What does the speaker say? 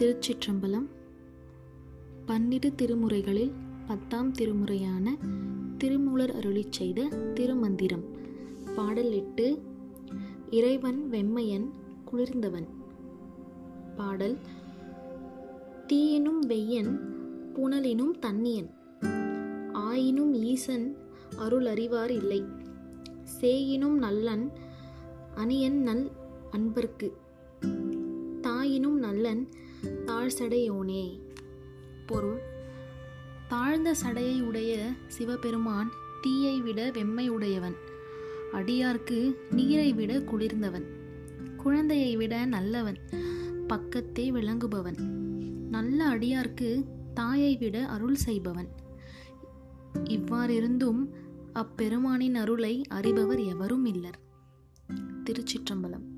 திருச்சிற்றம்பலம் பன்னிரு திருமுறைகளில் பத்தாம் திருமுறையான திருமூலர் அருளி செய்த திருமந்திரம். பாடல் எட்டு இறைவன் வெம்மையன் குளிர்ந்தவன். பாடல் தீயினும் வெய்யன் புனலினும் தன்னியன் ஆயினும் ஈசன் அருள் அறிவார் இல்லை. சேயினும் நல்லன் அணியன் நல் அன்பர்க்கு. தாயினும் நல்லன் தாழ் சடையோனே பொருள் தாழ்ந்த சடையை உடைய சிவபெருமான் தீயை விட வெம்மை உடையவன் அடியார்க்கு நீரை விட குளிர்ந்தவன். குழந்தையை விட நல்லவன். பக்கத்தே விளங்குபவன். நல்ல அடியார்க்கு தாயை விட அருள் செய்பவன். இவ்வாறிருந்தும் அப்பெருமானின் அருளை அறிபவர் எவரும் இல்லர். திருச்சிற்றம்பலம்.